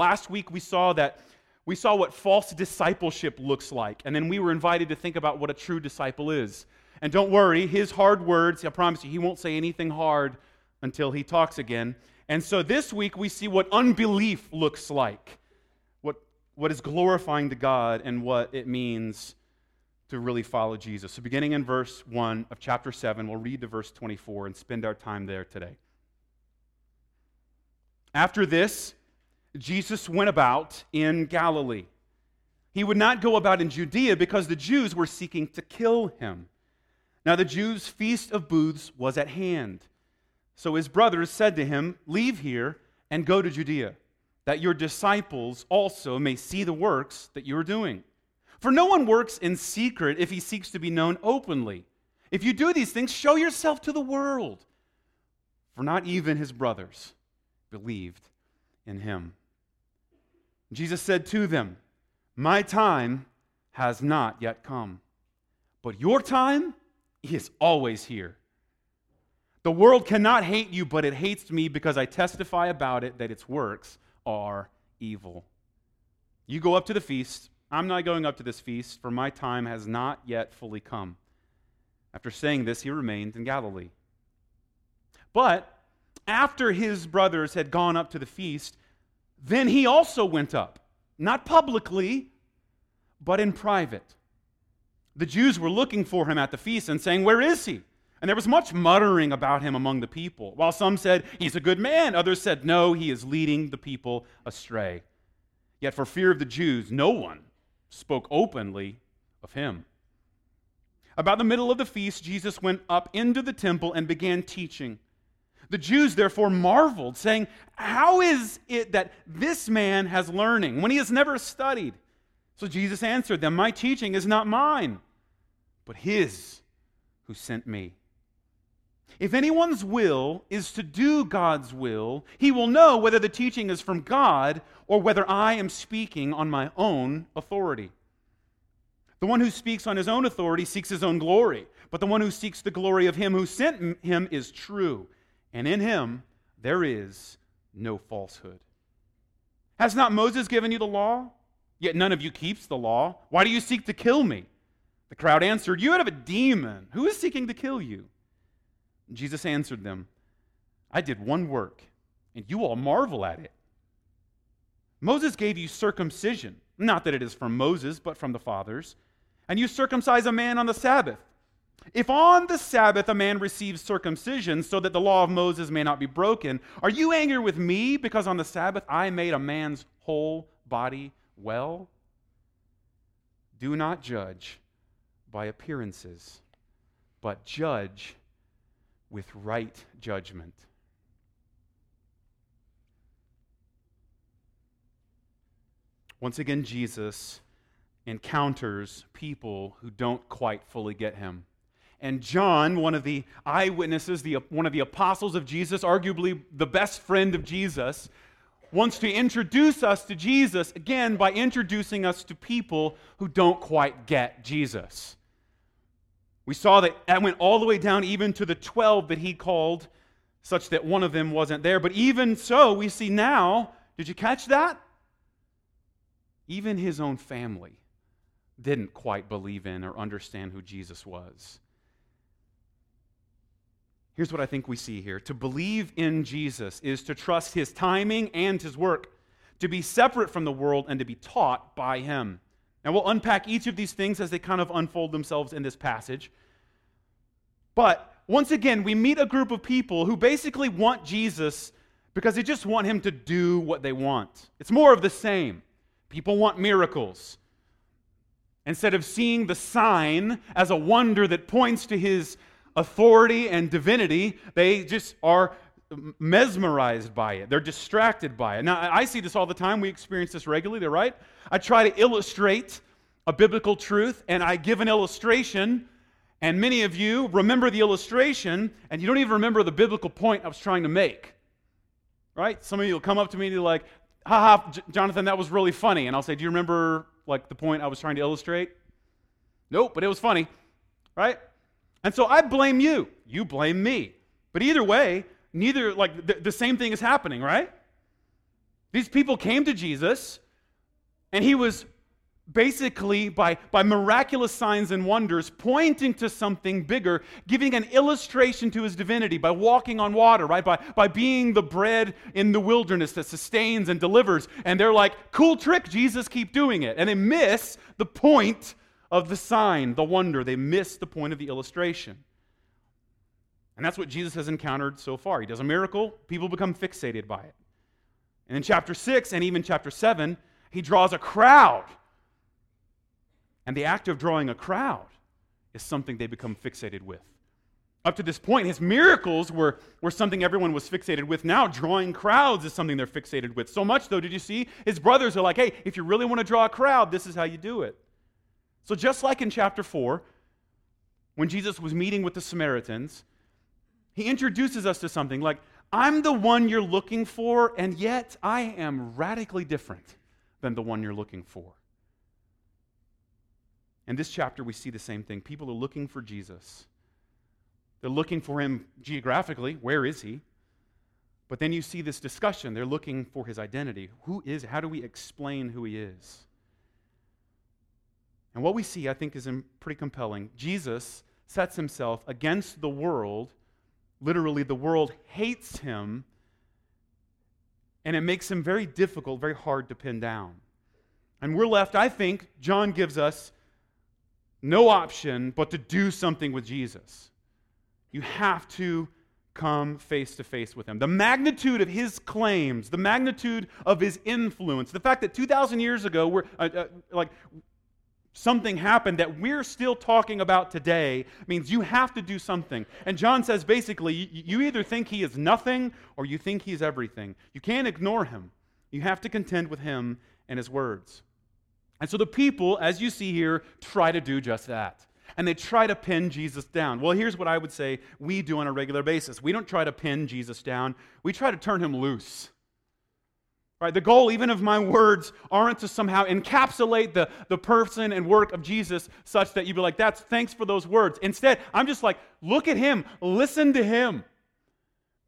Last week we saw that we saw what false discipleship looks like, and then we were invited to think about what a true disciple is. And don't worry, his hard words, I promise you, he won't say anything hard until he talks again. And so this week we see what unbelief looks like, what, what is glorifying to God, and what it means to really follow Jesus. So, beginning in verse 1 of chapter 7, we'll read to verse 24 and spend our time there today. After this, Jesus went about in Galilee. He would not go about in Judea because the Jews were seeking to kill him. Now, the Jews' feast of booths was at hand. So his brothers said to him, Leave here and go to Judea, that your disciples also may see the works that you are doing. For no one works in secret if he seeks to be known openly. If you do these things, show yourself to the world. For not even his brothers believed in him. Jesus said to them, My time has not yet come, but your time is always here. The world cannot hate you, but it hates me because I testify about it that its works are evil. You go up to the feast I'm not going up to this feast, for my time has not yet fully come. After saying this, he remained in Galilee. But after his brothers had gone up to the feast, then he also went up, not publicly, but in private. The Jews were looking for him at the feast and saying, Where is he? And there was much muttering about him among the people. While some said, He's a good man, others said, No, he is leading the people astray. Yet for fear of the Jews, no one spoke openly of him. About the middle of the feast, Jesus went up into the temple and began teaching. The Jews therefore marveled, saying, How is it that this man has learning when he has never studied? So Jesus answered them, My teaching is not mine, but his who sent me. If anyone's will is to do God's will, he will know whether the teaching is from God or whether I am speaking on my own authority. The one who speaks on his own authority seeks his own glory, but the one who seeks the glory of him who sent him is true, and in him there is no falsehood. Has not Moses given you the law? Yet none of you keeps the law. Why do you seek to kill me? The crowd answered, You have a demon. Who is seeking to kill you? Jesus answered them, I did one work, and you all marvel at it. Moses gave you circumcision, not that it is from Moses, but from the fathers, and you circumcise a man on the Sabbath. If on the Sabbath a man receives circumcision so that the law of Moses may not be broken, are you angry with me because on the Sabbath I made a man's whole body well? Do not judge by appearances, but judge with right judgment. Once again, Jesus encounters people who don't quite fully get him. And John, one of the eyewitnesses, the, one of the apostles of Jesus, arguably the best friend of Jesus, wants to introduce us to Jesus again by introducing us to people who don't quite get Jesus. We saw that that went all the way down even to the 12 that he called, such that one of them wasn't there. But even so, we see now, did you catch that? Even his own family didn't quite believe in or understand who Jesus was. Here's what I think we see here to believe in Jesus is to trust his timing and his work, to be separate from the world and to be taught by him. Now, we'll unpack each of these things as they kind of unfold themselves in this passage. But once again, we meet a group of people who basically want Jesus because they just want him to do what they want. It's more of the same. People want miracles. Instead of seeing the sign as a wonder that points to his authority and divinity, they just are mesmerized by it. They're distracted by it. Now, I see this all the time. We experience this regularly, right? I try to illustrate a biblical truth, and I give an illustration, and many of you remember the illustration, and you don't even remember the biblical point I was trying to make. Right? Some of you will come up to me and be like, haha, J- Jonathan, that was really funny. And I'll say, do you remember like the point I was trying to illustrate? Nope, but it was funny. Right? And so I blame you. You blame me. But either way, neither, like, the, the same thing is happening, right? These people came to Jesus, and he was basically, by, by miraculous signs and wonders, pointing to something bigger, giving an illustration to his divinity by walking on water, right? By, by being the bread in the wilderness that sustains and delivers. And they're like, cool trick, Jesus, keep doing it. And they miss the point of the sign, the wonder. They miss the point of the illustration. And that's what Jesus has encountered so far. He does a miracle, people become fixated by it. And in chapter 6 and even chapter 7, he draws a crowd. And the act of drawing a crowd is something they become fixated with. Up to this point, his miracles were, were something everyone was fixated with. Now, drawing crowds is something they're fixated with. So much, though, did you see? His brothers are like, hey, if you really want to draw a crowd, this is how you do it. So, just like in chapter 4, when Jesus was meeting with the Samaritans, he introduces us to something like, I'm the one you're looking for, and yet I am radically different than the one you're looking for. In this chapter, we see the same thing. People are looking for Jesus. They're looking for him geographically. Where is he? But then you see this discussion. They're looking for his identity. Who is? How do we explain who he is? And what we see, I think, is pretty compelling. Jesus sets himself against the world Literally, the world hates him, and it makes him very difficult, very hard to pin down. And we're left, I think, John gives us no option but to do something with Jesus. You have to come face to face with him. The magnitude of his claims, the magnitude of his influence, the fact that 2,000 years ago, we're, uh, uh, like, something happened that we're still talking about today means you have to do something. And John says basically, you either think he is nothing or you think he's everything. You can't ignore him. You have to contend with him and his words. And so the people, as you see here, try to do just that. And they try to pin Jesus down. Well, here's what I would say we do on a regular basis we don't try to pin Jesus down, we try to turn him loose. Right? The goal, even of my words, aren't to somehow encapsulate the, the person and work of Jesus such that you'd be like, that's thanks for those words. Instead, I'm just like, look at him, listen to him.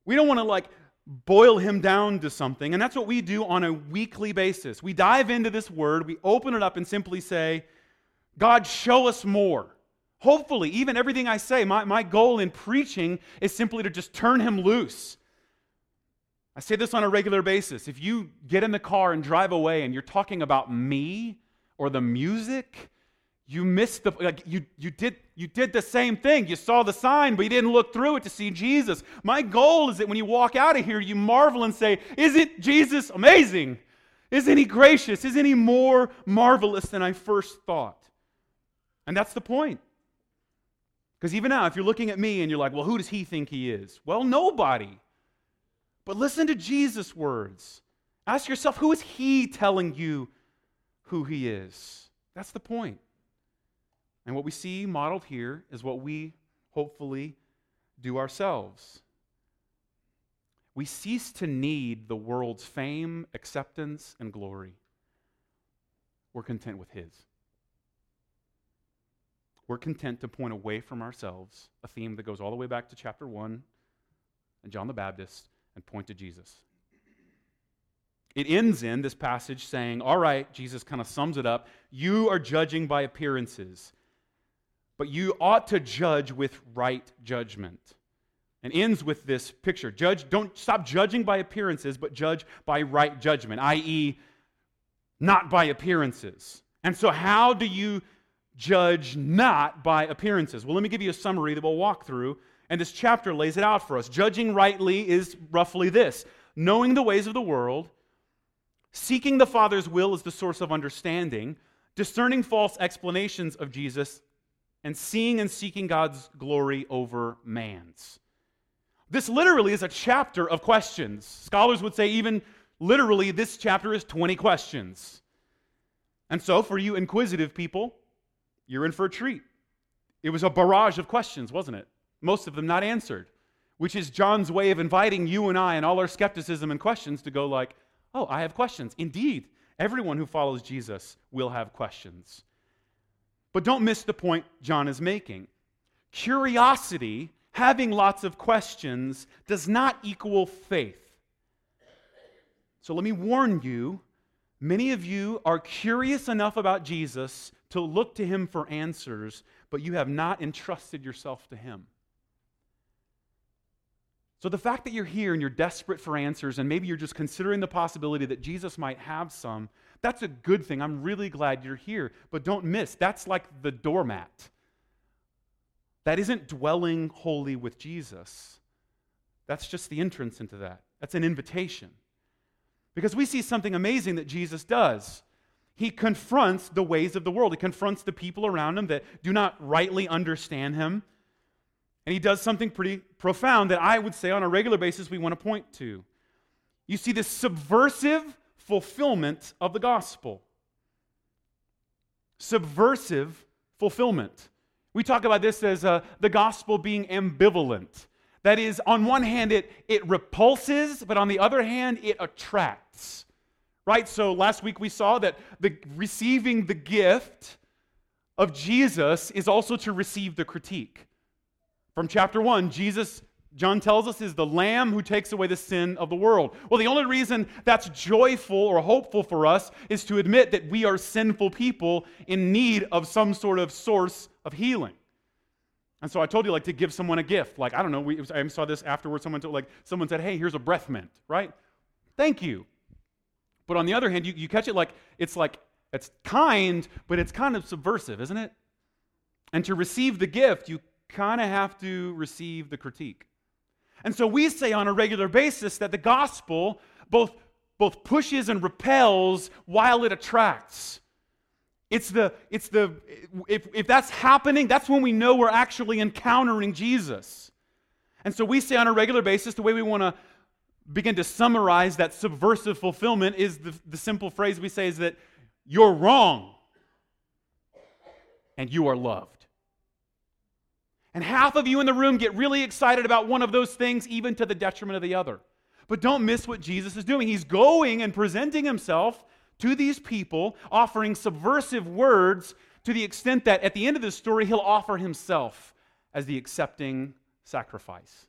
We don't want to like boil him down to something. And that's what we do on a weekly basis. We dive into this word, we open it up and simply say, God, show us more. Hopefully, even everything I say, my, my goal in preaching is simply to just turn him loose I say this on a regular basis. If you get in the car and drive away and you're talking about me or the music, you missed the like you you did you did the same thing. You saw the sign, but you didn't look through it to see Jesus. My goal is that when you walk out of here, you marvel and say, Isn't Jesus amazing? Isn't he gracious? Isn't he more marvelous than I first thought? And that's the point. Because even now, if you're looking at me and you're like, well, who does he think he is? Well, nobody. But listen to Jesus' words. Ask yourself, who is he telling you who he is? That's the point. And what we see modeled here is what we hopefully do ourselves. We cease to need the world's fame, acceptance, and glory. We're content with his. We're content to point away from ourselves, a theme that goes all the way back to chapter 1 and John the Baptist, and point to Jesus. It ends in this passage saying, All right, Jesus kind of sums it up. You are judging by appearances, but you ought to judge with right judgment. And ends with this picture. Judge, don't stop judging by appearances, but judge by right judgment, i.e., not by appearances. And so, how do you judge not by appearances? Well, let me give you a summary that we'll walk through and this chapter lays it out for us. Judging rightly is roughly this knowing the ways of the world, seeking the Father's will as the source of understanding, discerning false explanations of Jesus, and seeing and seeking God's glory over man's. This literally is a chapter of questions. Scholars would say, even literally, this chapter is 20 questions. And so, for you inquisitive people, you're in for a treat. It was a barrage of questions, wasn't it? Most of them not answered, which is John's way of inviting you and I and all our skepticism and questions to go like, "Oh, I have questions." Indeed, everyone who follows Jesus will have questions. But don't miss the point John is making. Curiosity, having lots of questions, does not equal faith. So let me warn you many of you are curious enough about Jesus to look to him for answers, but you have not entrusted yourself to him. So, the fact that you're here and you're desperate for answers, and maybe you're just considering the possibility that Jesus might have some, that's a good thing. I'm really glad you're here. But don't miss, that's like the doormat. That isn't dwelling wholly with Jesus. That's just the entrance into that. That's an invitation. Because we see something amazing that Jesus does. He confronts the ways of the world, he confronts the people around him that do not rightly understand him. And he does something pretty profound that I would say on a regular basis we want to point to. You see this subversive fulfillment of the gospel. Subversive fulfillment. We talk about this as uh, the gospel being ambivalent. That is, on one hand, it, it repulses, but on the other hand, it attracts. Right? So last week we saw that the receiving the gift of Jesus is also to receive the critique. From chapter 1, Jesus, John tells us, is the lamb who takes away the sin of the world. Well, the only reason that's joyful or hopeful for us is to admit that we are sinful people in need of some sort of source of healing. And so I told you, like, to give someone a gift. Like, I don't know, we, I saw this afterwards. Someone told, like, someone said, hey, here's a breath mint, right? Thank you. But on the other hand, you, you catch it like, it's like, it's kind, but it's kind of subversive, isn't it? And to receive the gift, you kind of have to receive the critique. And so we say on a regular basis that the gospel both, both pushes and repels while it attracts. It's the, it's the, if, if that's happening, that's when we know we're actually encountering Jesus. And so we say on a regular basis, the way we want to begin to summarize that subversive fulfillment is the, the simple phrase we say is that you're wrong and you are loved. And half of you in the room get really excited about one of those things, even to the detriment of the other. But don't miss what Jesus is doing. He's going and presenting himself to these people, offering subversive words to the extent that at the end of this story, he'll offer himself as the accepting sacrifice.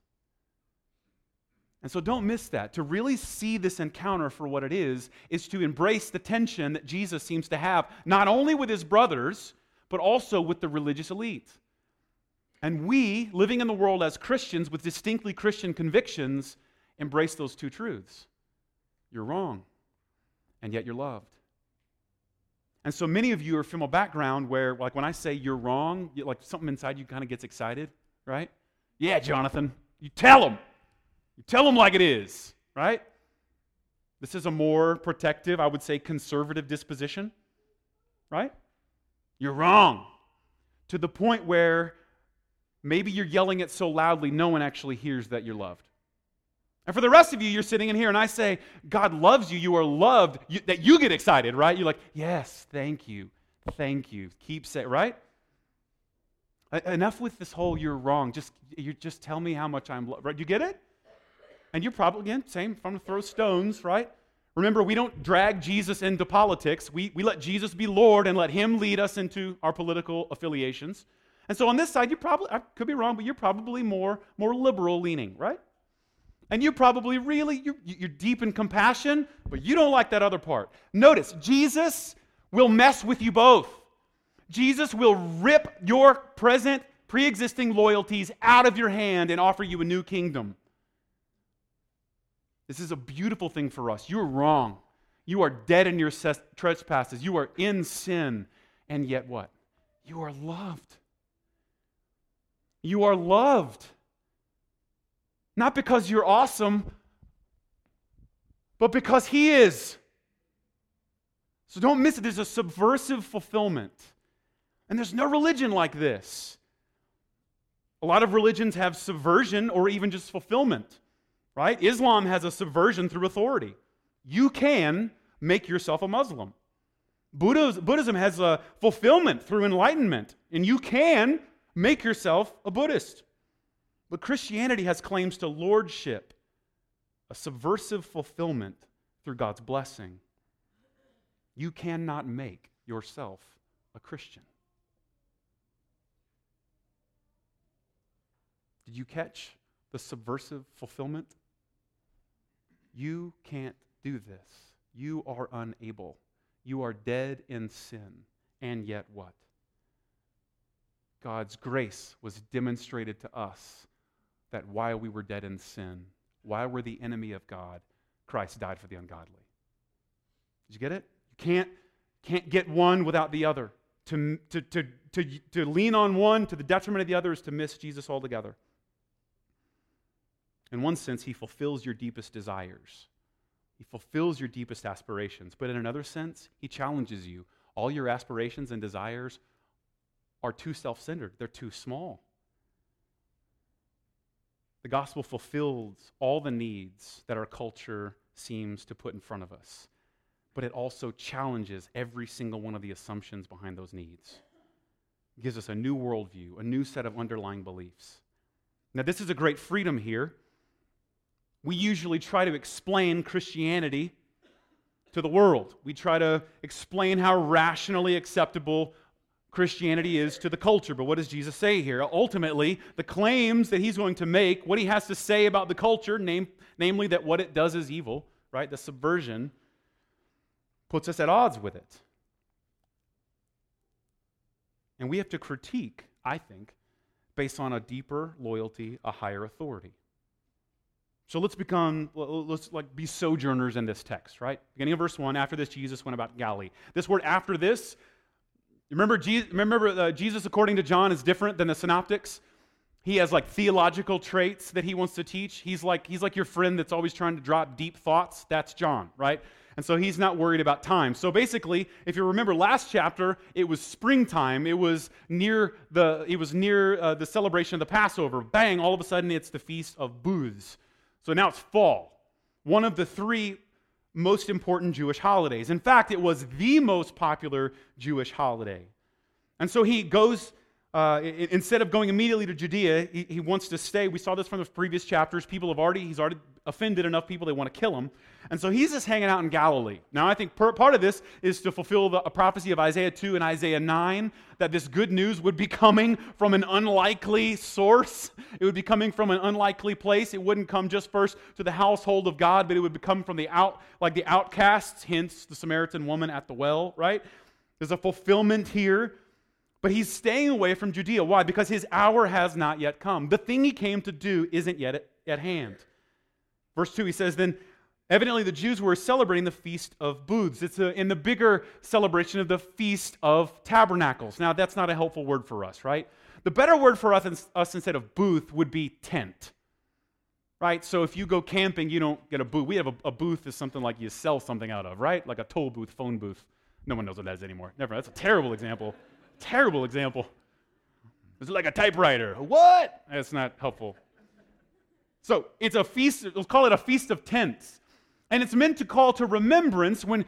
And so don't miss that. To really see this encounter for what it is, is to embrace the tension that Jesus seems to have, not only with his brothers, but also with the religious elite. And we, living in the world as Christians with distinctly Christian convictions, embrace those two truths. You're wrong, and yet you're loved. And so many of you are from a background where, like, when I say you're wrong, like something inside you kind of gets excited, right? Yeah, Jonathan, you tell them. You tell them like it is, right? This is a more protective, I would say conservative disposition, right? You're wrong. To the point where Maybe you're yelling it so loudly no one actually hears that you're loved. And for the rest of you, you're sitting in here and I say, God loves you. You are loved. You, that you get excited, right? You're like, yes, thank you. Thank you. Keep saying, right? Enough with this whole you're wrong. Just, you just tell me how much I'm loved. Right? You get it? And you're probably, again, same, from to throw stones, right? Remember, we don't drag Jesus into politics. We, we let Jesus be Lord and let him lead us into our political affiliations. And so on this side, you probably, I could be wrong, but you're probably more, more liberal leaning, right? And you probably really, you're, you're deep in compassion, but you don't like that other part. Notice, Jesus will mess with you both. Jesus will rip your present, pre existing loyalties out of your hand and offer you a new kingdom. This is a beautiful thing for us. You're wrong. You are dead in your trespasses. You are in sin. And yet, what? You are loved. You are loved. Not because you're awesome, but because He is. So don't miss it. There's a subversive fulfillment. And there's no religion like this. A lot of religions have subversion or even just fulfillment, right? Islam has a subversion through authority. You can make yourself a Muslim. Buddhism has a fulfillment through enlightenment, and you can Make yourself a Buddhist. But Christianity has claims to lordship, a subversive fulfillment through God's blessing. You cannot make yourself a Christian. Did you catch the subversive fulfillment? You can't do this. You are unable. You are dead in sin. And yet, what? God's grace was demonstrated to us that while we were dead in sin, while we're the enemy of God, Christ died for the ungodly. Did you get it? You can't, can't get one without the other. To, to, to, to, to lean on one to the detriment of the other is to miss Jesus altogether. In one sense, he fulfills your deepest desires. He fulfills your deepest aspirations. But in another sense, he challenges you. All your aspirations and desires are too self centered, they're too small. The gospel fulfills all the needs that our culture seems to put in front of us, but it also challenges every single one of the assumptions behind those needs. It gives us a new worldview, a new set of underlying beliefs. Now, this is a great freedom here. We usually try to explain Christianity to the world. We try to explain how rationally acceptable Christianity is to the culture. But what does Jesus say here? Ultimately, the claims that he's going to make, what he has to say about the culture, name, namely that what it does is evil, right? The subversion, puts us at odds with it. And we have to critique, I think, based on a deeper loyalty, a higher authority. So let's become, let's like be sojourners in this text, right? Beginning of verse 1, after this, Jesus went about Galilee. This word after this Remember, Jesus, remember uh, Jesus, according to John, is different than the synoptics. He has like theological traits that he wants to teach. He's like, he's like your friend that's always trying to drop deep thoughts. That's John, right? And so he's not worried about time. So basically, if you remember last chapter, it was springtime. It was near the it was near uh, the celebration of the Passover. Bang! All of a sudden, it's the feast of booths. So now it's fall. One of the three most important Jewish holidays. In fact, it was the most popular Jewish holiday. And so he goes, uh, instead of going immediately to Judea, he, he, wants to stay. We saw this from the previous chapters. People have already, he's already offended enough people, they want to kill him. And so he's just hanging out in Galilee. Now, I think per, part of this is to fulfill the, a prophecy of Isaiah 2 and Isaiah 9 that this good news would be coming from an unlikely source. It would be coming from an unlikely place. It wouldn't come just first to the household of God, but it would come from the out, like the outcasts, hence the Samaritan woman at the well, right? There's a fulfillment here. But he's staying away from Judea. Why? Because his hour has not yet come. The thing he came to do isn't yet at, at hand. Verse 2, he says, Then evidently the Jews were celebrating the Feast of Booths. It's a, in the bigger celebration of the Feast of Tabernacles. Now, that's not a helpful word for us, right? The better word for us, us instead of booth would be tent. Right? So if you go camping, you don't get a booth. We have a, a booth is something like you sell something out of, right? Like a toll booth, phone booth. No one knows what that is anymore. Never. That's a terrible example. Terrible example. It's like a typewriter. What? That's not helpful. So it's a feast, let's call it a feast of tents. And it's meant to call to remembrance when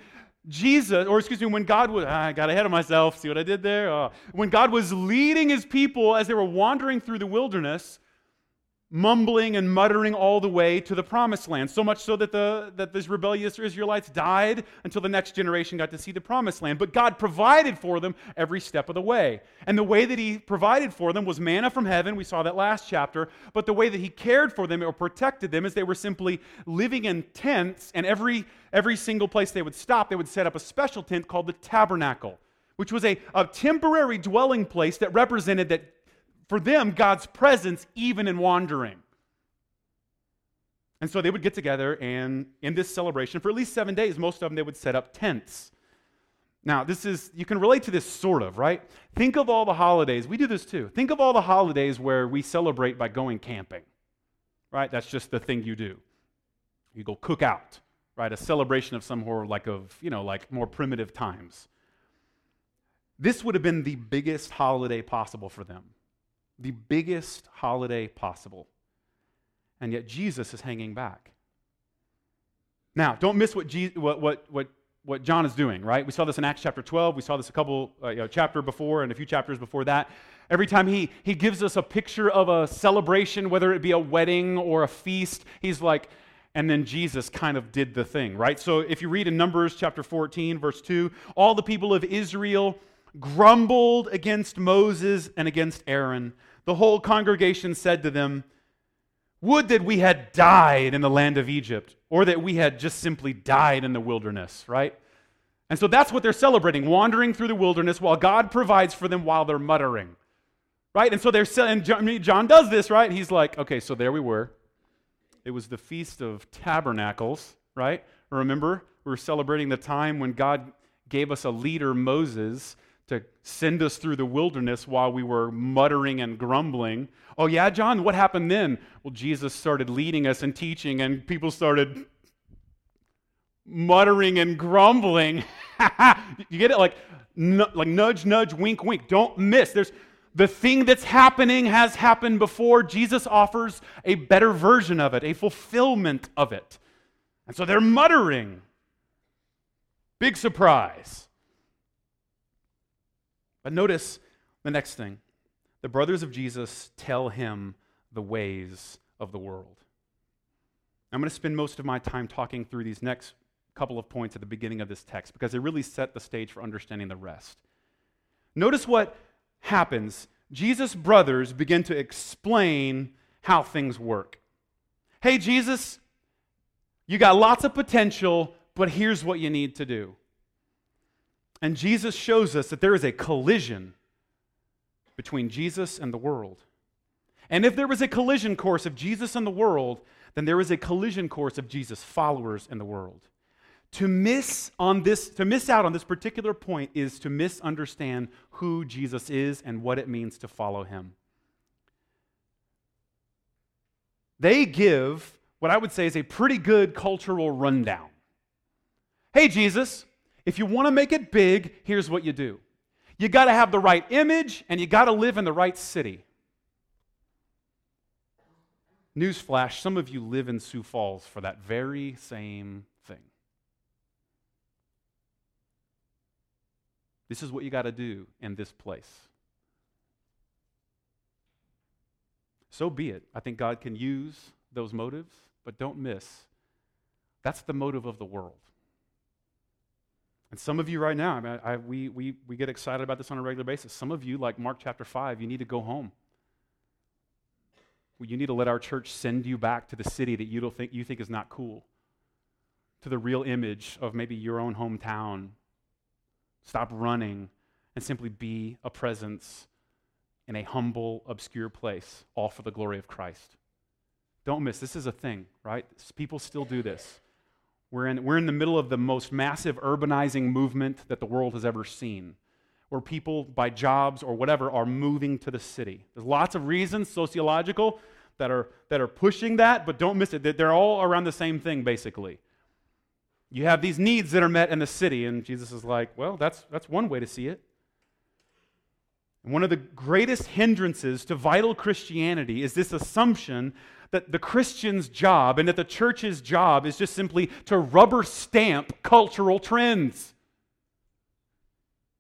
Jesus, or excuse me, when God was, ah, I got ahead of myself, see what I did there? Oh. When God was leading his people as they were wandering through the wilderness, mumbling and muttering all the way to the promised land. So much so that, the, that these rebellious Israelites died until the next generation got to see the promised land. But God provided for them every step of the way. And the way that He provided for them was manna from heaven. We saw that last chapter. But the way that He cared for them or protected them is they were simply living in tents, and every, every single place they would stop, they would set up a special tent called the tabernacle. Which was a, a temporary dwelling place that represented that for them God's presence even in wandering. And so they would get together and in this celebration, for at least seven days, most of them they would set up tents. Now, this is, you can relate to this sort of, right? Think of all the holidays. We do this too. Think of all the holidays where we celebrate by going camping, right? That's just the thing you do. You go cook out, right? A celebration of some horror, like of, you know, like more primitive times. This would have been the biggest holiday possible for them the biggest holiday possible. And yet Jesus is hanging back. Now, don't miss what, Je- what, what, what, what John is doing, right? We saw this in Acts chapter 12. We saw this a couple uh, you know, chapter before and a few chapters before that. Every time he, he gives us a picture of a celebration, whether it be a wedding or a feast, he's like, and then Jesus kind of did the thing, right? So if you read in Numbers chapter 14, verse 2, all the people of Israel grumbled against Moses and against Aaron. The whole congregation said to them, Would that we had died in the land of Egypt, or that we had just simply died in the wilderness, right? And so that's what they're celebrating, wandering through the wilderness while God provides for them while they're muttering. Right? And so they're John, John does this, right? He's like, okay, so there we were. It was the Feast of Tabernacles, right? Remember, we were celebrating the time when God gave us a leader, Moses, to send us through the wilderness while we were muttering and grumbling. Oh, yeah, John, what happened then? Well, Jesus started leading us and teaching, and people started muttering and grumbling. you get it? Like, like nudge, nudge, wink, wink. Don't miss. There's the thing that's happening has happened before. Jesus offers a better version of it, a fulfillment of it. And so they're muttering. Big surprise. But notice the next thing. The brothers of Jesus tell him the ways of the world. I'm going to spend most of my time talking through these next couple of points at the beginning of this text because they really set the stage for understanding the rest. Notice what happens. Jesus' brothers begin to explain how things work. Hey, Jesus, you got lots of potential, but here's what you need to do. And Jesus shows us that there is a collision between Jesus and the world. And if there was a collision course of Jesus and the world, then there is a collision course of Jesus' followers in the world. To miss on this, to miss out on this particular point is to misunderstand who Jesus is and what it means to follow him. They give what I would say is a pretty good cultural rundown. Hey, Jesus, if you want to make it big, here's what you do you got to have the right image and you got to live in the right city. Newsflash some of you live in Sioux Falls for that very same thing. This is what you got to do in this place. So be it. I think God can use those motives, but don't miss that's the motive of the world. And some of you right now, I mean, I, we, we, we get excited about this on a regular basis. Some of you, like Mark chapter 5, you need to go home. You need to let our church send you back to the city that you, don't think, you think is not cool, to the real image of maybe your own hometown Stop running and simply be a presence in a humble, obscure place, all for the glory of Christ. Don't miss, this is a thing, right? People still do this. We're in, we're in the middle of the most massive urbanizing movement that the world has ever seen, where people, by jobs or whatever, are moving to the city. There's lots of reasons, sociological, that are, that are pushing that, but don't miss it. They're all around the same thing, basically. You have these needs that are met in the city, and Jesus is like, well, that's, that's one way to see it. And one of the greatest hindrances to vital Christianity is this assumption that the Christian's job and that the church's job is just simply to rubber stamp cultural trends.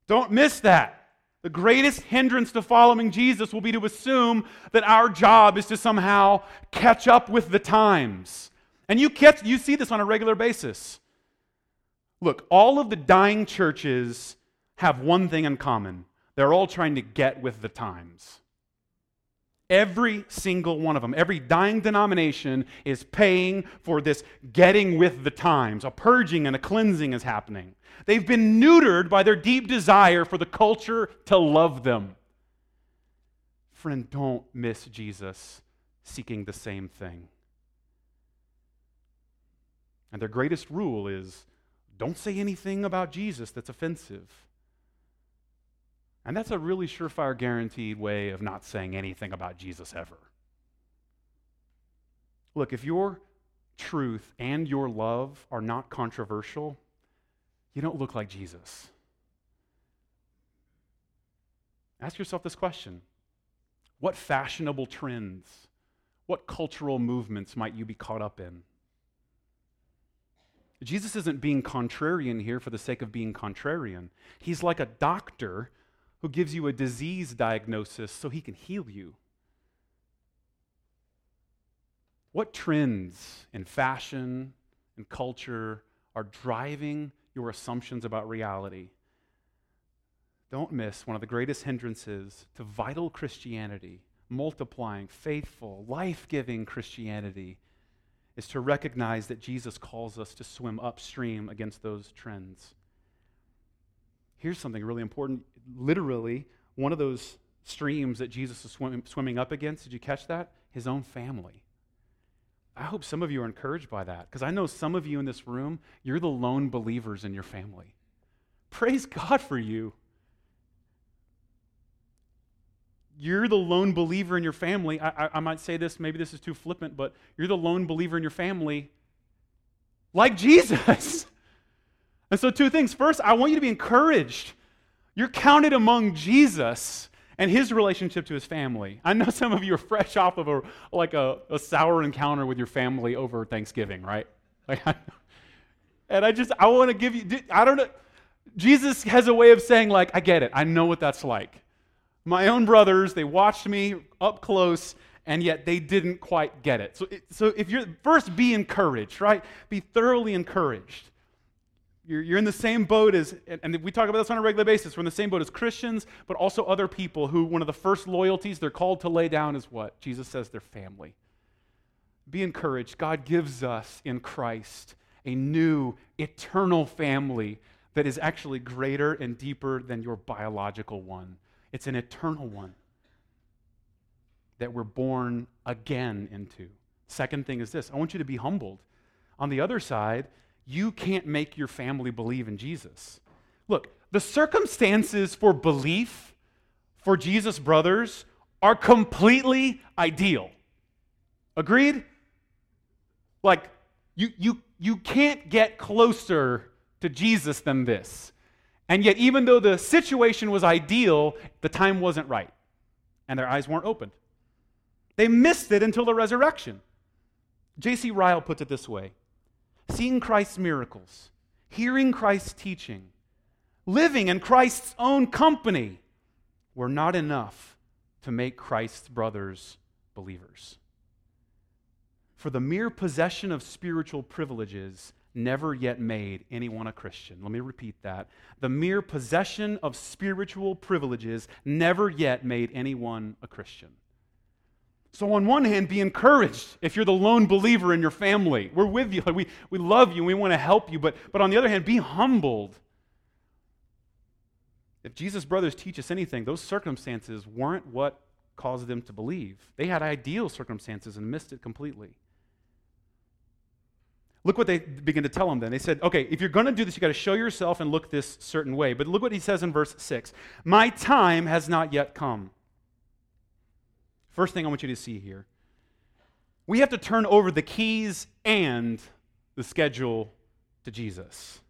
Don't miss that. The greatest hindrance to following Jesus will be to assume that our job is to somehow catch up with the times. And you catch you see this on a regular basis. Look, all of the dying churches have one thing in common they're all trying to get with the times. Every single one of them, every dying denomination is paying for this getting with the times. A purging and a cleansing is happening. They've been neutered by their deep desire for the culture to love them. Friend, don't miss Jesus seeking the same thing. And their greatest rule is don't say anything about Jesus that's offensive. And that's a really surefire guaranteed way of not saying anything about Jesus ever. Look, if your truth and your love are not controversial, you don't look like Jesus. Ask yourself this question What fashionable trends, what cultural movements might you be caught up in? Jesus isn't being contrarian here for the sake of being contrarian. He's like a doctor who gives you a disease diagnosis so he can heal you. What trends in fashion and culture are driving your assumptions about reality? Don't miss one of the greatest hindrances to vital Christianity, multiplying, faithful, life giving Christianity is to recognize that Jesus calls us to swim upstream against those trends. Here's something really important. Literally, one of those streams that Jesus is swim, swimming up against, did you catch that? His own family. I hope some of you are encouraged by that because I know some of you in this room, you're the lone believers in your family. Praise God for you. You're the lone believer in your family. I, I, I, might say this, maybe this is too flippant, but you're the lone believer in your family like Jesus. and so, two things. First, I want you to be encouraged. You're counted among Jesus and his relationship to his family. I know some of you are fresh off of a like a, a sour encounter with your family over Thanksgiving, right? Like, and I just I want to give you I don't know Jesus has a way of saying like I get it. I know what that's like. My own brothers, they watched me up close and yet they didn't quite get it. So, so if you're first be encouraged, right? Be thoroughly encouraged. You're, you're in the same boat as, and we talk about this on a regular basis, we're in the same boat as Christians, but also other people who one of the first loyalties they're called to lay down is what? Jesus says their family. Be encouraged. God gives us in Christ a new eternal family that is actually greater and deeper than your biological one. It's an eternal one that we're born again into. Second thing is this I want you to be humbled. On the other side, you can't make your family believe in Jesus. Look, the circumstances for belief for Jesus' brothers are completely ideal. Agreed? Like, you, you, you can't get closer to Jesus than this. And yet, even though the situation was ideal, the time wasn't right. And their eyes weren't opened. They missed it until the resurrection. J.C. Ryle puts it this way seeing Christ's miracles, hearing Christ's teaching, living in Christ's own company were not enough to make Christ's brothers believers. For the mere possession of spiritual privileges never yet made anyone a Christian. Let me repeat that. The mere possession of spiritual privileges never yet made anyone a Christian. So, on one hand, be encouraged if you're the lone believer in your family. We're with you. We, we love you we want to help you. But, but on the other hand, be humbled. If Jesus' brothers teach us anything, those circumstances weren't what caused them to believe. They had ideal circumstances and missed it completely. Look what they begin to tell him then. They said, okay, if you're going to do this, you've got to show yourself and look this certain way. But look what he says in verse 6 My time has not yet come. First thing I want you to see here we have to turn over the keys and the schedule to Jesus.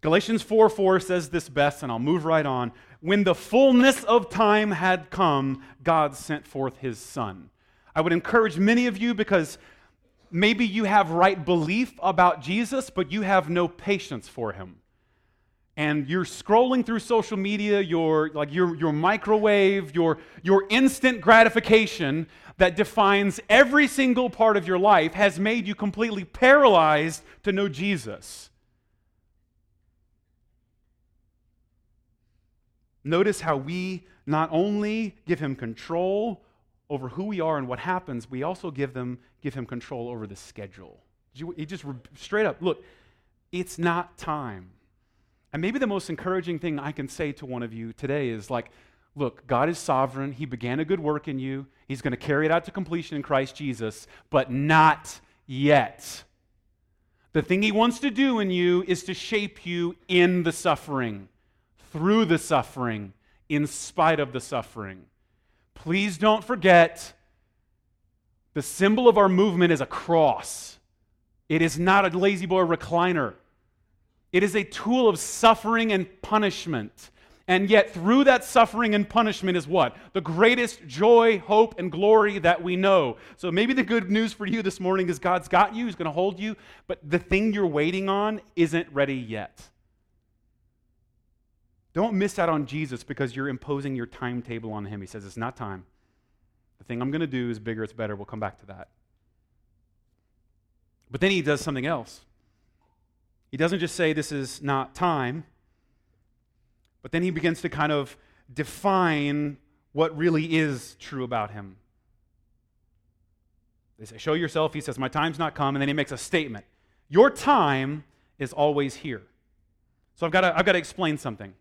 Galatians 4 4 says this best, and I'll move right on. When the fullness of time had come, God sent forth his Son. I would encourage many of you because maybe you have right belief about Jesus, but you have no patience for him. And you're scrolling through social media, your like your, your microwave, your, your instant gratification that defines every single part of your life has made you completely paralyzed to know Jesus. Notice how we not only give him control over who we are and what happens, we also give them give him control over the schedule. He just straight up, look, it's not time. And maybe the most encouraging thing I can say to one of you today is like, look, God is sovereign. He began a good work in you. He's going to carry it out to completion in Christ Jesus, but not yet. The thing he wants to do in you is to shape you in the suffering, through the suffering, in spite of the suffering. Please don't forget the symbol of our movement is a cross. It is not a La-Z-Boy recliner. It is a tool of suffering and punishment. And yet, through that suffering and punishment is what? The greatest joy, hope, and glory that we know. So maybe the good news for you this morning is God's got you, He's going to hold you, but the thing you're waiting on isn't ready yet. Don't miss out on Jesus because you're imposing your timetable on him. He says, It's not time. The thing I'm going to do is bigger, it's better. We'll come back to that. But then he does something else. He doesn't just say, This is not time, but then he begins to kind of define what really is true about him. They say, Show yourself. He says, My time's not come. And then he makes a statement Your time is always here. So I've got to, I've got to explain something.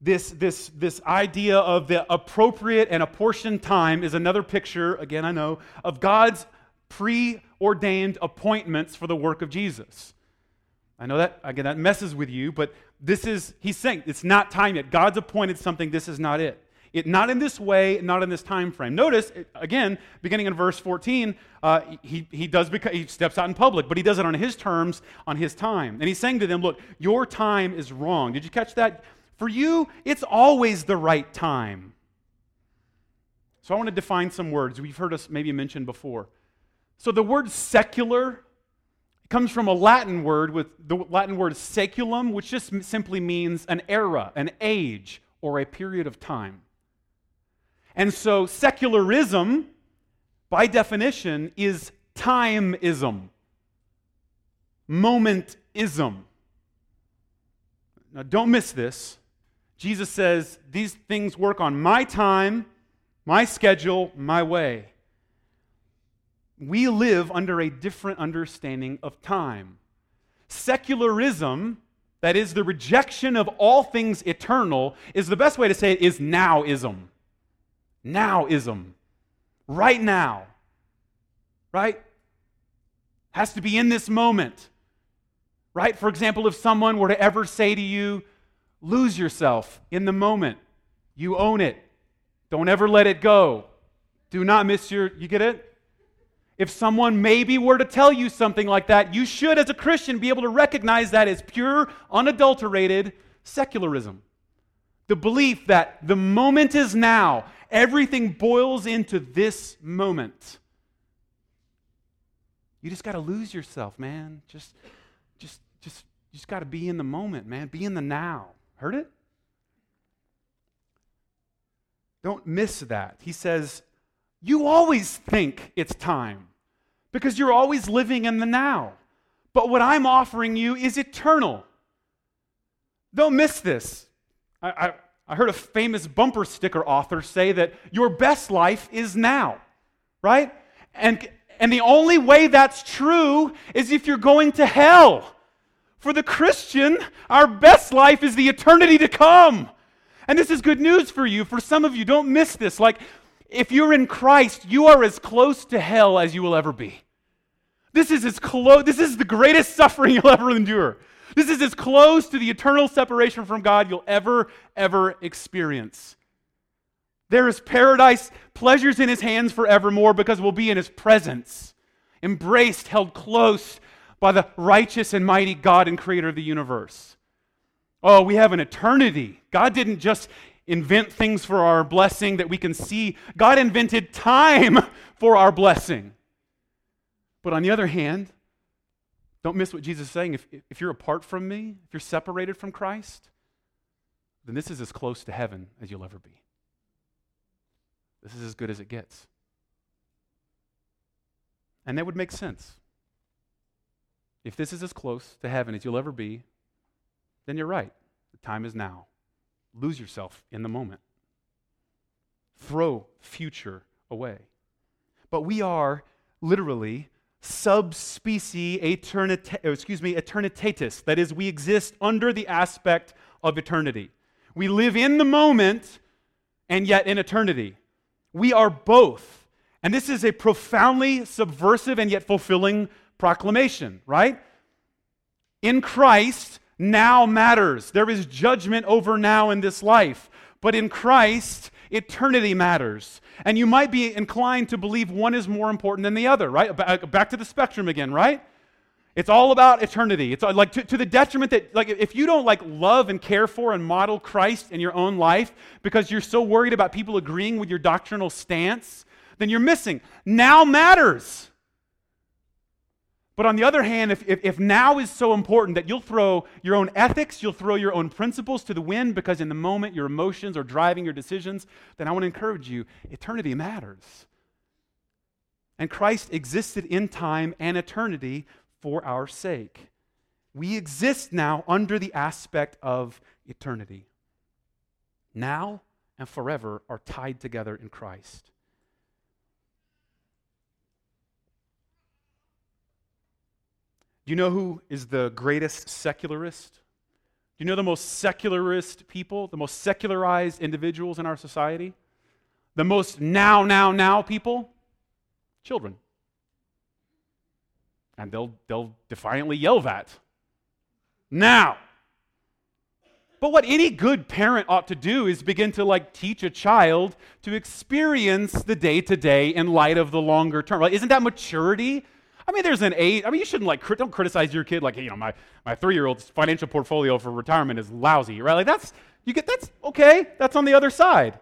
This, this, this idea of the appropriate and apportioned time is another picture, again, I know, of God's preordained appointments for the work of Jesus. I know that, again, that messes with you, but this is, he's saying it's not time yet. God's appointed something, this is not it. It, not in this way, not in this time frame. Notice, again, beginning in verse 14, uh, he, he, does beca- he steps out in public, but he does it on his terms, on his time. And he's saying to them, Look, your time is wrong. Did you catch that? For you, it's always the right time. So I want to define some words we've heard us maybe mention before. So the word secular comes from a Latin word with the Latin word saeculum, which just simply means an era, an age, or a period of time. And so secularism, by definition, is timeism, momentism. Now, don't miss this. Jesus says these things work on my time, my schedule, my way. We live under a different understanding of time. Secularism, that is the rejection of all things eternal, is the best way to say it is nowism nowism. Right now. Right? Has to be in this moment. Right? For example, if someone were to ever say to you, lose yourself in the moment, you own it. Don't ever let it go. Do not miss your, you get it? If someone maybe were to tell you something like that, you should, as a Christian, be able to recognize that as pure, unadulterated secularism. The belief that the moment is now Everything boils into this moment. You just got to lose yourself, man. Just, just, just, you just got to be in the moment, man. Be in the now. Heard it? Don't miss that. He says, You always think it's time because you're always living in the now. But what I'm offering you is eternal. Don't miss this. I, I, I heard a famous bumper sticker author say that your best life is now, right? And, and the only way that's true is if you're going to hell. For the Christian, our best life is the eternity to come. And this is good news for you. For some of you, don't miss this. Like, if you're in Christ, you are as close to hell as you will ever be. This is as close, this is the greatest suffering you'll ever endure. This is as close to the eternal separation from God you'll ever, ever experience. There is paradise, pleasures in his hands forevermore because we'll be in his presence, embraced, held close by the righteous and mighty God and creator of the universe. Oh, we have an eternity. God didn't just invent things for our blessing that we can see, God invented time for our blessing. But on the other hand, don't miss what Jesus is saying. If, if you're apart from me, if you're separated from Christ, then this is as close to heaven as you'll ever be. This is as good as it gets. And that would make sense. If this is as close to heaven as you'll ever be, then you're right. The time is now. Lose yourself in the moment. Throw future away. But we are literally sub specie eternita- excuse me, eternitatis. That is, we exist under the aspect of eternity. We live in the moment and yet in eternity. We are both. And this is a profoundly subversive and yet fulfilling proclamation, right? In Christ, now matters. There is judgment over now in this life. But in Christ, eternity matters. And you might be inclined to believe one is more important than the other, right? Back to the spectrum again, right? It's all about eternity. It's uh, like to, to, the detriment that, like, if you don't like love and care for and model Christ in your own life because you're so worried about people agreeing with your doctrinal stance, then you're missing. Now matters. But on the other hand, if, if, if, now is so important that you'll throw your own ethics, you'll throw your own principles to the wind because in the moment your emotions are driving your decisions, then I want to encourage you eternity matters. And Christ existed in time and eternity for our sake. We exist now under the aspect of eternity. Now and forever are tied together in Christ. Do you know who is the greatest secularist? Do you know the most secularist people, the most secularized individuals in our society? The most now, now, now people? Children. And they'll, they'll defiantly yell that. Now. But what any good parent ought to do is begin to like teach a child to experience the day to day in light of the longer term. Right? Isn't that maturity? I mean, there's an age. I mean, you shouldn't like don't criticize your kid like, you know, my, my three year old's financial portfolio for retirement is lousy, right? Like that's you get that's okay. That's on the other side,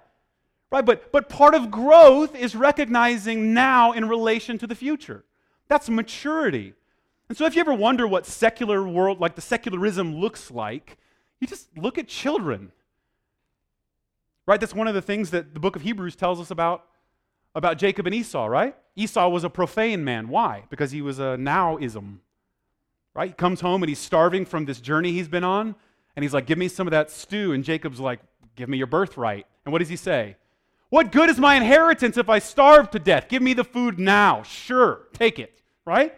right? But but part of growth is recognizing now in relation to the future. That's maturity. And so, if you ever wonder what secular world, like the secularism, looks like, you just look at children. Right? That's one of the things that the book of Hebrews tells us about about Jacob and Esau, right? Esau was a profane man. Why? Because he was a nowism. Right? He comes home and he's starving from this journey he's been on, and he's like, Give me some of that stew. And Jacob's like, Give me your birthright. And what does he say? What good is my inheritance if I starve to death? Give me the food now. Sure, take it, right?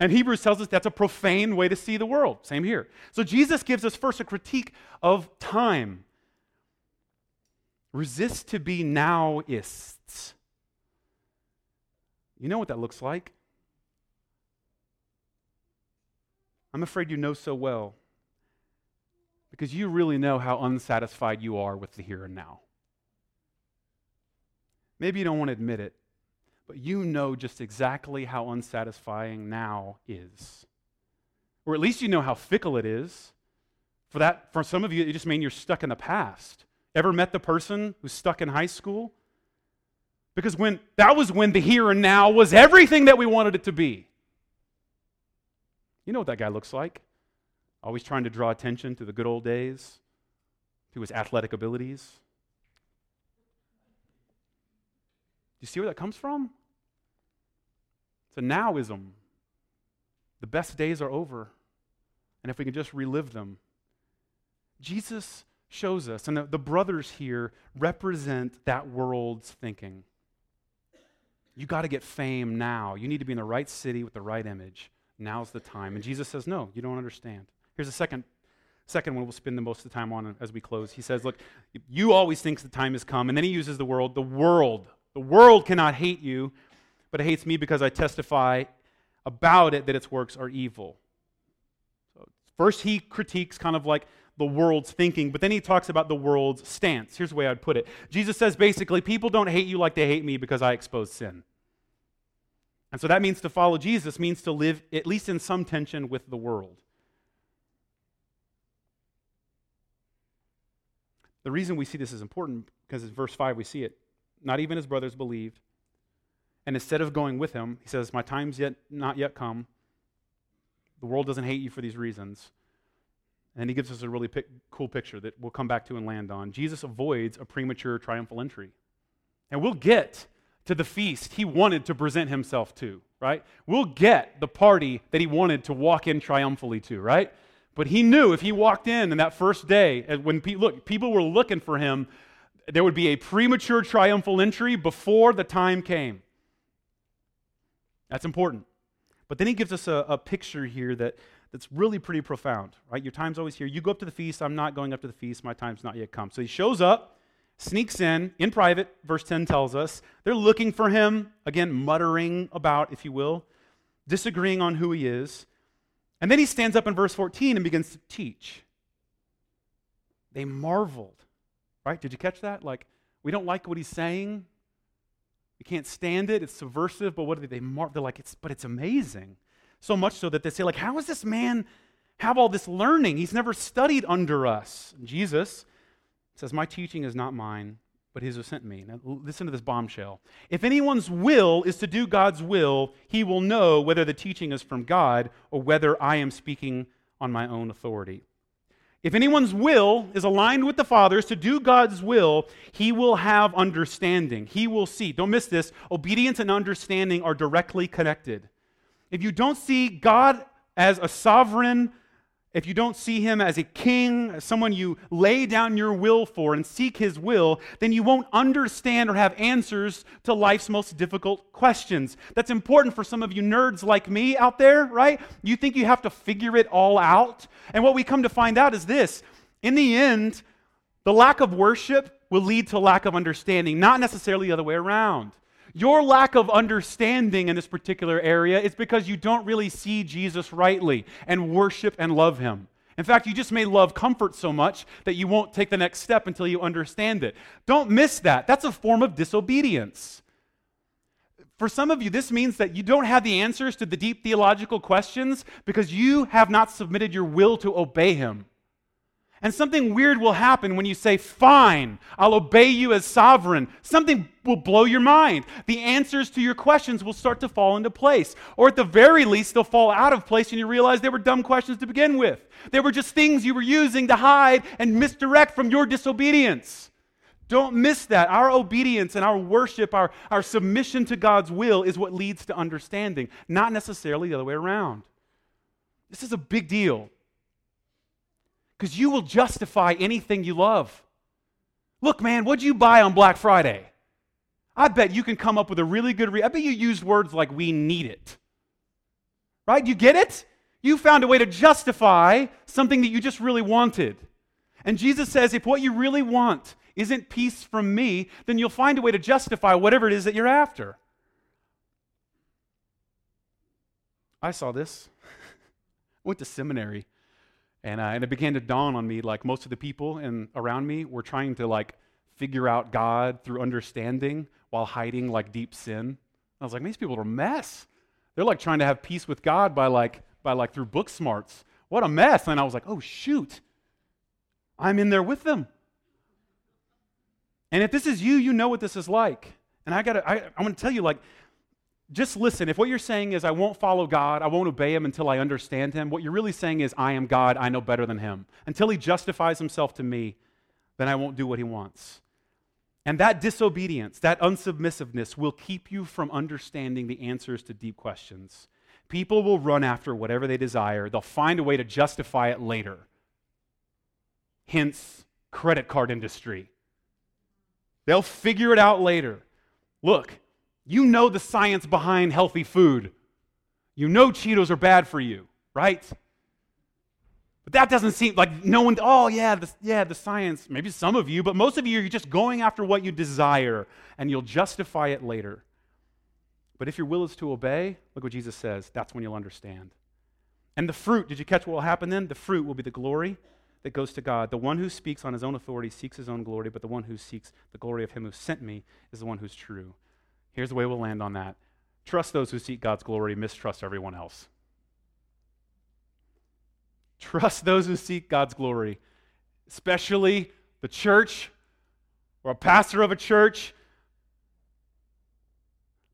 And Hebrews tells us that's a profane way to see the world. Same here. So Jesus gives us first a critique of time. Resist to be nowists. You know what that looks like. I'm afraid you know so well because you really know how unsatisfied you are with the here and now. Maybe you don't want to admit it, but you know just exactly how unsatisfying now is. Or at least you know how fickle it is. For that, for some of you, it just means you're stuck in the past. Ever met the person who's stuck in high school? Because when that was when the here and now was everything that we wanted it to be. You know what that guy looks like? Always trying to draw attention to the good old days, to his athletic abilities. Do you see where that comes from? It's a nowism. The best days are over. And if we can just relive them, Jesus shows us, and the, the brothers here represent that world's thinking. You got to get fame now. You need to be in the right city with the right image. Now's the time. And Jesus says, No, you don't understand. Here's the second, second one we'll spend the most of the time on as we close. He says, Look, you always think the time has come. And then he uses the world. The world. The world cannot hate you, but it hates me because I testify about it that its works are evil. First, he critiques kind of like the world's thinking, but then he talks about the world's stance. Here's the way I'd put it Jesus says basically, people don't hate you like they hate me because I expose sin. And so that means to follow Jesus means to live at least in some tension with the world. The reason we see this is important because in verse 5 we see it. Not even his brothers believed. And instead of going with him, he says, My time's yet not yet come. The world doesn't hate you for these reasons. And he gives us a really pic- cool picture that we'll come back to and land on. Jesus avoids a premature triumphal entry. And we'll get to the feast he wanted to present himself to, right? We'll get the party that he wanted to walk in triumphally to, right? But he knew if he walked in in that first day, uh, when pe- look, people were looking for him, there would be a premature triumphal entry before the time came. That's important. But then he gives us a, a picture here that that's really pretty profound, right? Your time's always here. You go up to the feast. I'm not going up to the feast. My time's not yet come. So he shows up, sneaks in, in private, verse 10 tells us. They're looking for him, again, muttering about, if you will, disagreeing on who he is. And then he stands up in verse 14 and begins to teach. They marveled, right? Did you catch that? Like, we don't like what he's saying. We can't stand it. It's subversive, but what do they, they marvel? They're like, it's, but it's amazing. So much so that they say, like, how does this man have all this learning? He's never studied under us. Jesus says, My teaching is not mine, but his who sent me. Now, listen to this bombshell. If anyone's will is to do God's will, he will know whether the teaching is from God or whether I am speaking on my own authority. If anyone's will is aligned with the Father's to do God's will, he will have understanding. He will see. Don't miss this. Obedience and understanding are directly connected if you don't see God as a sovereign if you don't see him as a king, someone you lay down your will for and seek his will, then you won't understand or have answers to life's most difficult questions. That's important for some of you nerds like me out there, right? You think you have to figure it all out. And what we come to find out is this in the end, the lack of worship will lead to lack of understanding, not necessarily the other way around. Your lack of understanding in this particular area is because you don't really see Jesus rightly and worship and love him. In fact, you just may love comfort so much that you won't take the next step until you understand it. Don't miss that. That's a form of disobedience. For some of you, this means that you don't have the answers to the deep theological questions because you have not submitted your will to obey him. And something weird will happen when you say, Fine, I'll obey you as sovereign. Something will blow your mind. The answers to your questions will start to fall into place. Or at the very least, they'll fall out of place and you realize they were dumb questions to begin with. They were just things you were using to hide and misdirect from your disobedience. Don't miss that. Our obedience and our worship, our, our submission to God's will is what leads to understanding, not necessarily the other way around. This is a big deal because you will justify anything you love. Look, man, what'd you buy on Black Friday? I bet you can come up with a really good re- I bet you used words like we need it. Right? You get it? You found a way to justify something that you just really wanted. And Jesus says if what you really want isn't peace from me, then you'll find a way to justify whatever it is that you're after. I saw this. I Went to seminary and, uh, and it began to dawn on me like most of the people in, around me were trying to like figure out God through understanding while hiding like deep sin. I was like, these people are a mess. They're like trying to have peace with God by like by like through book smarts. What a mess. And I was like, oh shoot. I'm in there with them. And if this is you, you know what this is like. And I gotta I, I'm gonna tell you, like, just listen. If what you're saying is, I won't follow God, I won't obey him until I understand him, what you're really saying is, I am God, I know better than him. Until he justifies himself to me, then I won't do what he wants. And that disobedience, that unsubmissiveness will keep you from understanding the answers to deep questions. People will run after whatever they desire, they'll find a way to justify it later. Hence, credit card industry. They'll figure it out later. Look, you know the science behind healthy food. You know Cheetos are bad for you, right? But that doesn't seem like no one, oh, yeah, the, yeah, the science. Maybe some of you, but most of you, you're just going after what you desire and you'll justify it later. But if your will is to obey, look what Jesus says, that's when you'll understand. And the fruit, did you catch what will happen then? The fruit will be the glory that goes to God. The one who speaks on his own authority seeks his own glory, but the one who seeks the glory of him who sent me is the one who's true. Here's the way we'll land on that trust those who seek God's glory, mistrust everyone else. Trust those who seek God's glory, especially the church or a pastor of a church,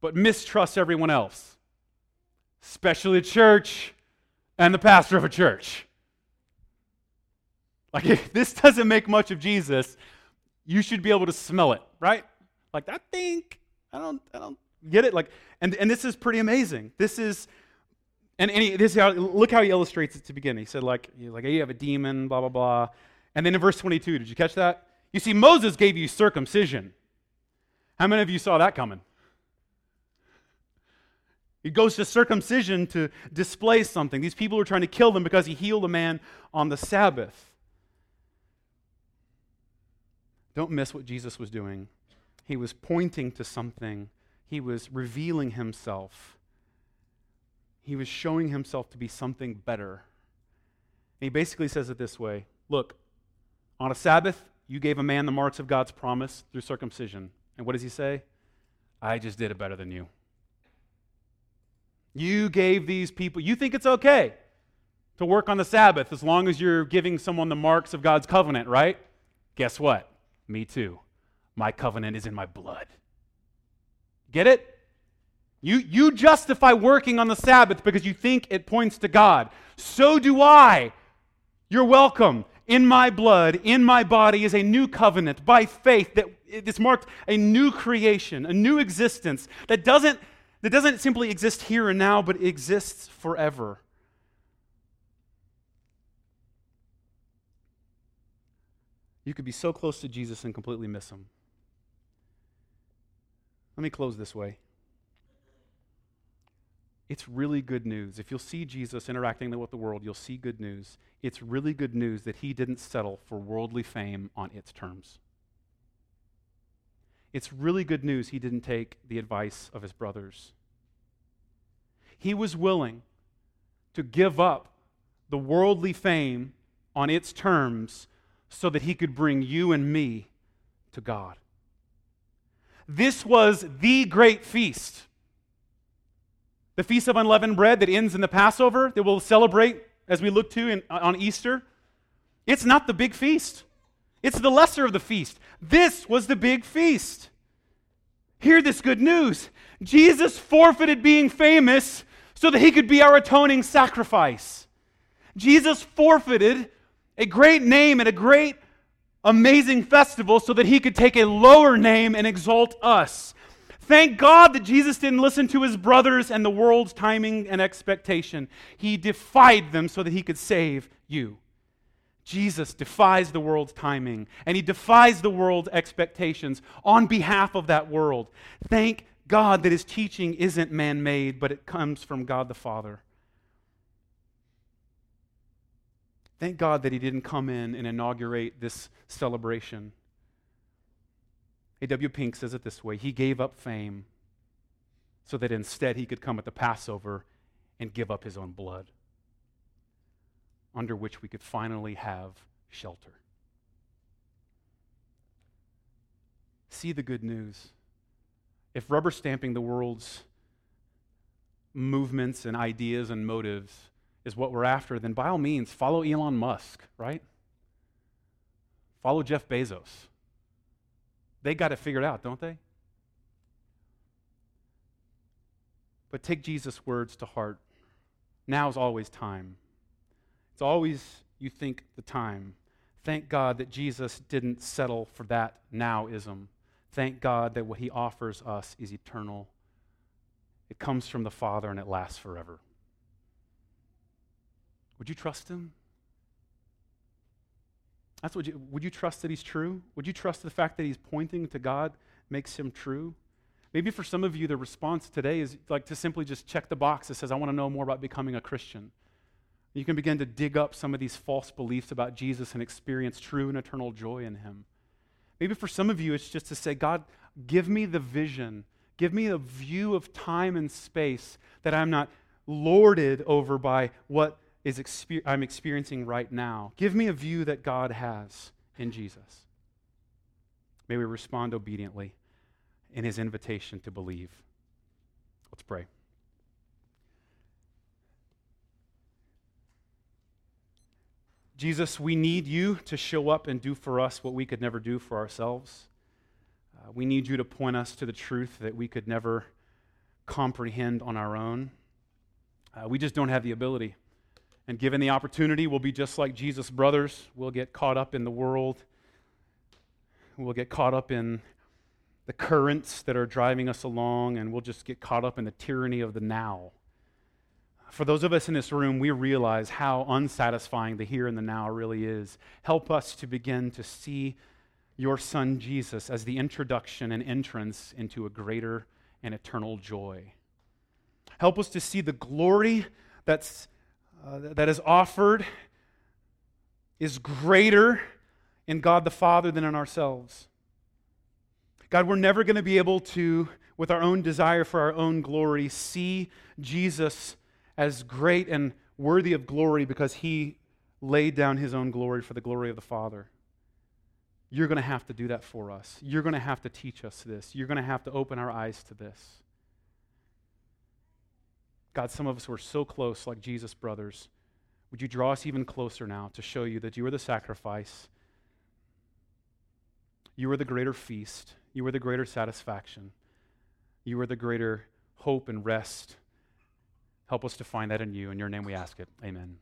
but mistrust everyone else, especially the church and the pastor of a church. Like, if this doesn't make much of Jesus, you should be able to smell it, right? Like, I think I don't, I don't get it. Like, and, and this is pretty amazing. This is, and, and he, this how, look how he illustrates it to begin. He said, like, like, hey, you have a demon, blah, blah, blah. And then in verse 22, did you catch that? You see, Moses gave you circumcision. How many of you saw that coming? He goes to circumcision to display something. These people were trying to kill him because he healed a man on the Sabbath. Don't miss what Jesus was doing. He was pointing to something, he was revealing himself. He was showing himself to be something better. And he basically says it this way Look, on a Sabbath, you gave a man the marks of God's promise through circumcision. And what does he say? I just did it better than you. You gave these people, you think it's okay to work on the Sabbath as long as you're giving someone the marks of God's covenant, right? Guess what? Me too. My covenant is in my blood. Get it? You, you justify working on the Sabbath because you think it points to God. So do I. You're welcome. In my blood, in my body is a new covenant by faith that it's marked a new creation, a new existence that doesn't, that doesn't simply exist here and now, but exists forever. You could be so close to Jesus and completely miss him. Let me close this way. It's really good news. If you'll see Jesus interacting with the world, you'll see good news. It's really good news that he didn't settle for worldly fame on its terms. It's really good news he didn't take the advice of his brothers. He was willing to give up the worldly fame on its terms so that he could bring you and me to God. This was the great feast. The Feast of Unleavened Bread that ends in the Passover, that we'll celebrate as we look to in, on Easter. It's not the big feast, it's the lesser of the feast. This was the big feast. Hear this good news Jesus forfeited being famous so that he could be our atoning sacrifice. Jesus forfeited a great name and a great, amazing festival so that he could take a lower name and exalt us. Thank God that Jesus didn't listen to his brothers and the world's timing and expectation. He defied them so that he could save you. Jesus defies the world's timing and he defies the world's expectations on behalf of that world. Thank God that his teaching isn't man made, but it comes from God the Father. Thank God that he didn't come in and inaugurate this celebration. A.W. Pink says it this way He gave up fame so that instead he could come at the Passover and give up his own blood, under which we could finally have shelter. See the good news. If rubber stamping the world's movements and ideas and motives is what we're after, then by all means, follow Elon Musk, right? Follow Jeff Bezos. They got it figured out, don't they? But take Jesus' words to heart. Now is always time. It's always, you think, the time. Thank God that Jesus didn't settle for that nowism. Thank God that what he offers us is eternal. It comes from the Father and it lasts forever. Would you trust him? That's what you, would you trust that he's true? Would you trust the fact that he's pointing to God makes him true? Maybe for some of you, the response today is like to simply just check the box that says, I want to know more about becoming a Christian. You can begin to dig up some of these false beliefs about Jesus and experience true and eternal joy in him. Maybe for some of you, it's just to say, God, give me the vision, give me a view of time and space that I'm not lorded over by what is exper- I'm experiencing right now. Give me a view that God has in Jesus. May we respond obediently in his invitation to believe. Let's pray. Jesus, we need you to show up and do for us what we could never do for ourselves. Uh, we need you to point us to the truth that we could never comprehend on our own. Uh, we just don't have the ability. And given the opportunity, we'll be just like Jesus' brothers. We'll get caught up in the world. We'll get caught up in the currents that are driving us along, and we'll just get caught up in the tyranny of the now. For those of us in this room, we realize how unsatisfying the here and the now really is. Help us to begin to see your Son Jesus as the introduction and entrance into a greater and eternal joy. Help us to see the glory that's uh, that is offered is greater in God the Father than in ourselves. God, we're never going to be able to, with our own desire for our own glory, see Jesus as great and worthy of glory because he laid down his own glory for the glory of the Father. You're going to have to do that for us. You're going to have to teach us this. You're going to have to open our eyes to this. God, some of us were so close, like Jesus' brothers. Would you draw us even closer now to show you that you are the sacrifice? You are the greater feast. You are the greater satisfaction. You are the greater hope and rest. Help us to find that in you. In your name we ask it. Amen.